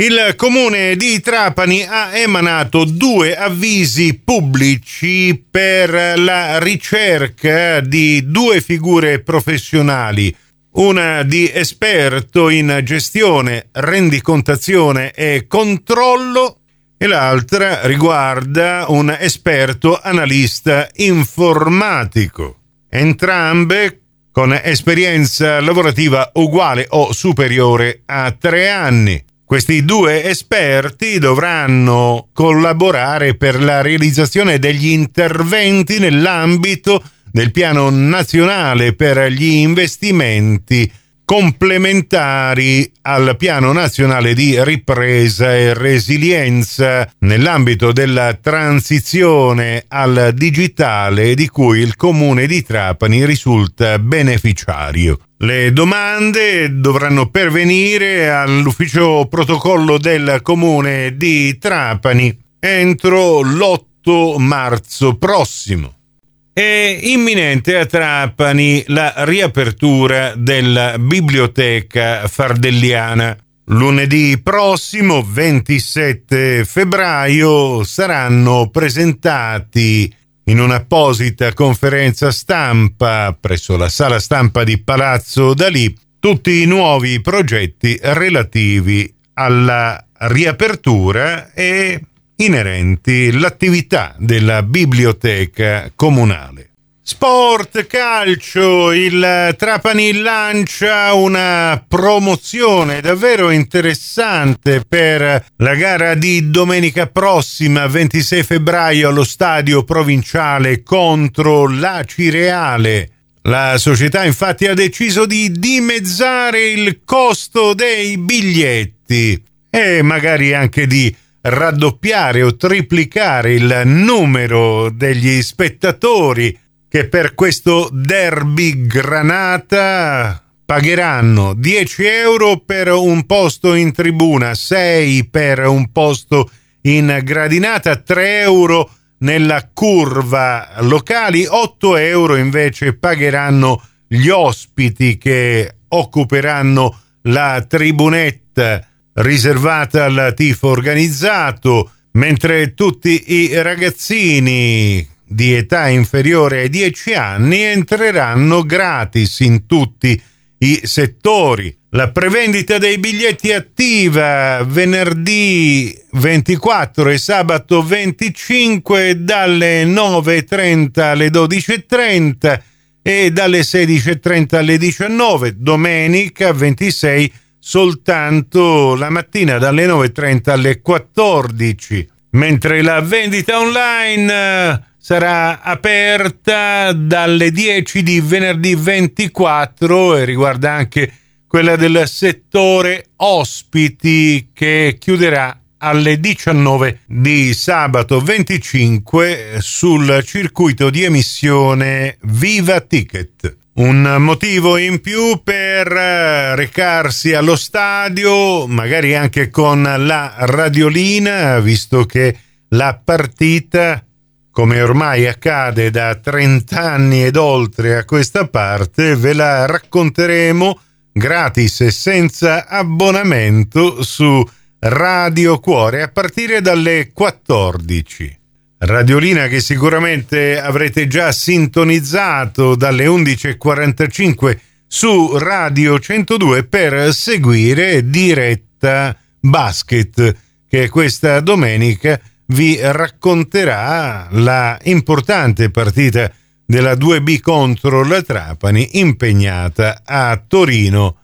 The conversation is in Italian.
Il comune di Trapani ha emanato due avvisi pubblici per la ricerca di due figure professionali, una di esperto in gestione, rendicontazione e controllo e l'altra riguarda un esperto analista informatico. Entrambe con esperienza lavorativa uguale o superiore a tre anni. Questi due esperti dovranno collaborare per la realizzazione degli interventi nell'ambito del piano nazionale per gli investimenti complementari al piano nazionale di ripresa e resilienza nell'ambito della transizione al digitale di cui il comune di Trapani risulta beneficiario. Le domande dovranno pervenire all'ufficio protocollo del comune di Trapani entro l'8 marzo prossimo. È imminente a Trapani la riapertura della biblioteca fardelliana. Lunedì prossimo, 27 febbraio, saranno presentati in un'apposita conferenza stampa presso la sala stampa di Palazzo Dalì tutti i nuovi progetti relativi alla riapertura e inerenti all'attività della biblioteca comunale. Sport, calcio, il Trapani lancia una promozione davvero interessante per la gara di domenica prossima, 26 febbraio, allo stadio provinciale contro la Cireale. La società infatti ha deciso di dimezzare il costo dei biglietti e magari anche di raddoppiare o triplicare il numero degli spettatori che per questo derby granata pagheranno 10 euro per un posto in tribuna, 6 per un posto in gradinata, 3 euro nella curva locali, 8 euro invece pagheranno gli ospiti che occuperanno la tribunetta riservata al tifo organizzato, mentre tutti i ragazzini di età inferiore ai 10 anni entreranno gratis in tutti i settori. La prevendita dei biglietti attiva venerdì 24 e sabato 25 dalle 9.30 alle 12.30 e dalle 16.30 alle 19, domenica 26 soltanto la mattina dalle 9.30 alle 14, mentre la vendita online eh, sarà aperta dalle 10 di venerdì 24 e riguarda anche quella del settore ospiti che chiuderà alle 19 di sabato 25 sul circuito di emissione Viva Ticket. Un motivo in più per eh, recarsi allo stadio, magari anche con la radiolina, visto che la partita, come ormai accade da 30 anni ed oltre a questa parte, ve la racconteremo gratis e senza abbonamento su Radio Cuore a partire dalle 14. Radiolina che sicuramente avrete già sintonizzato dalle 11.45 su Radio 102 per seguire diretta basket che questa domenica vi racconterà la importante partita della 2B contro la Trapani impegnata a Torino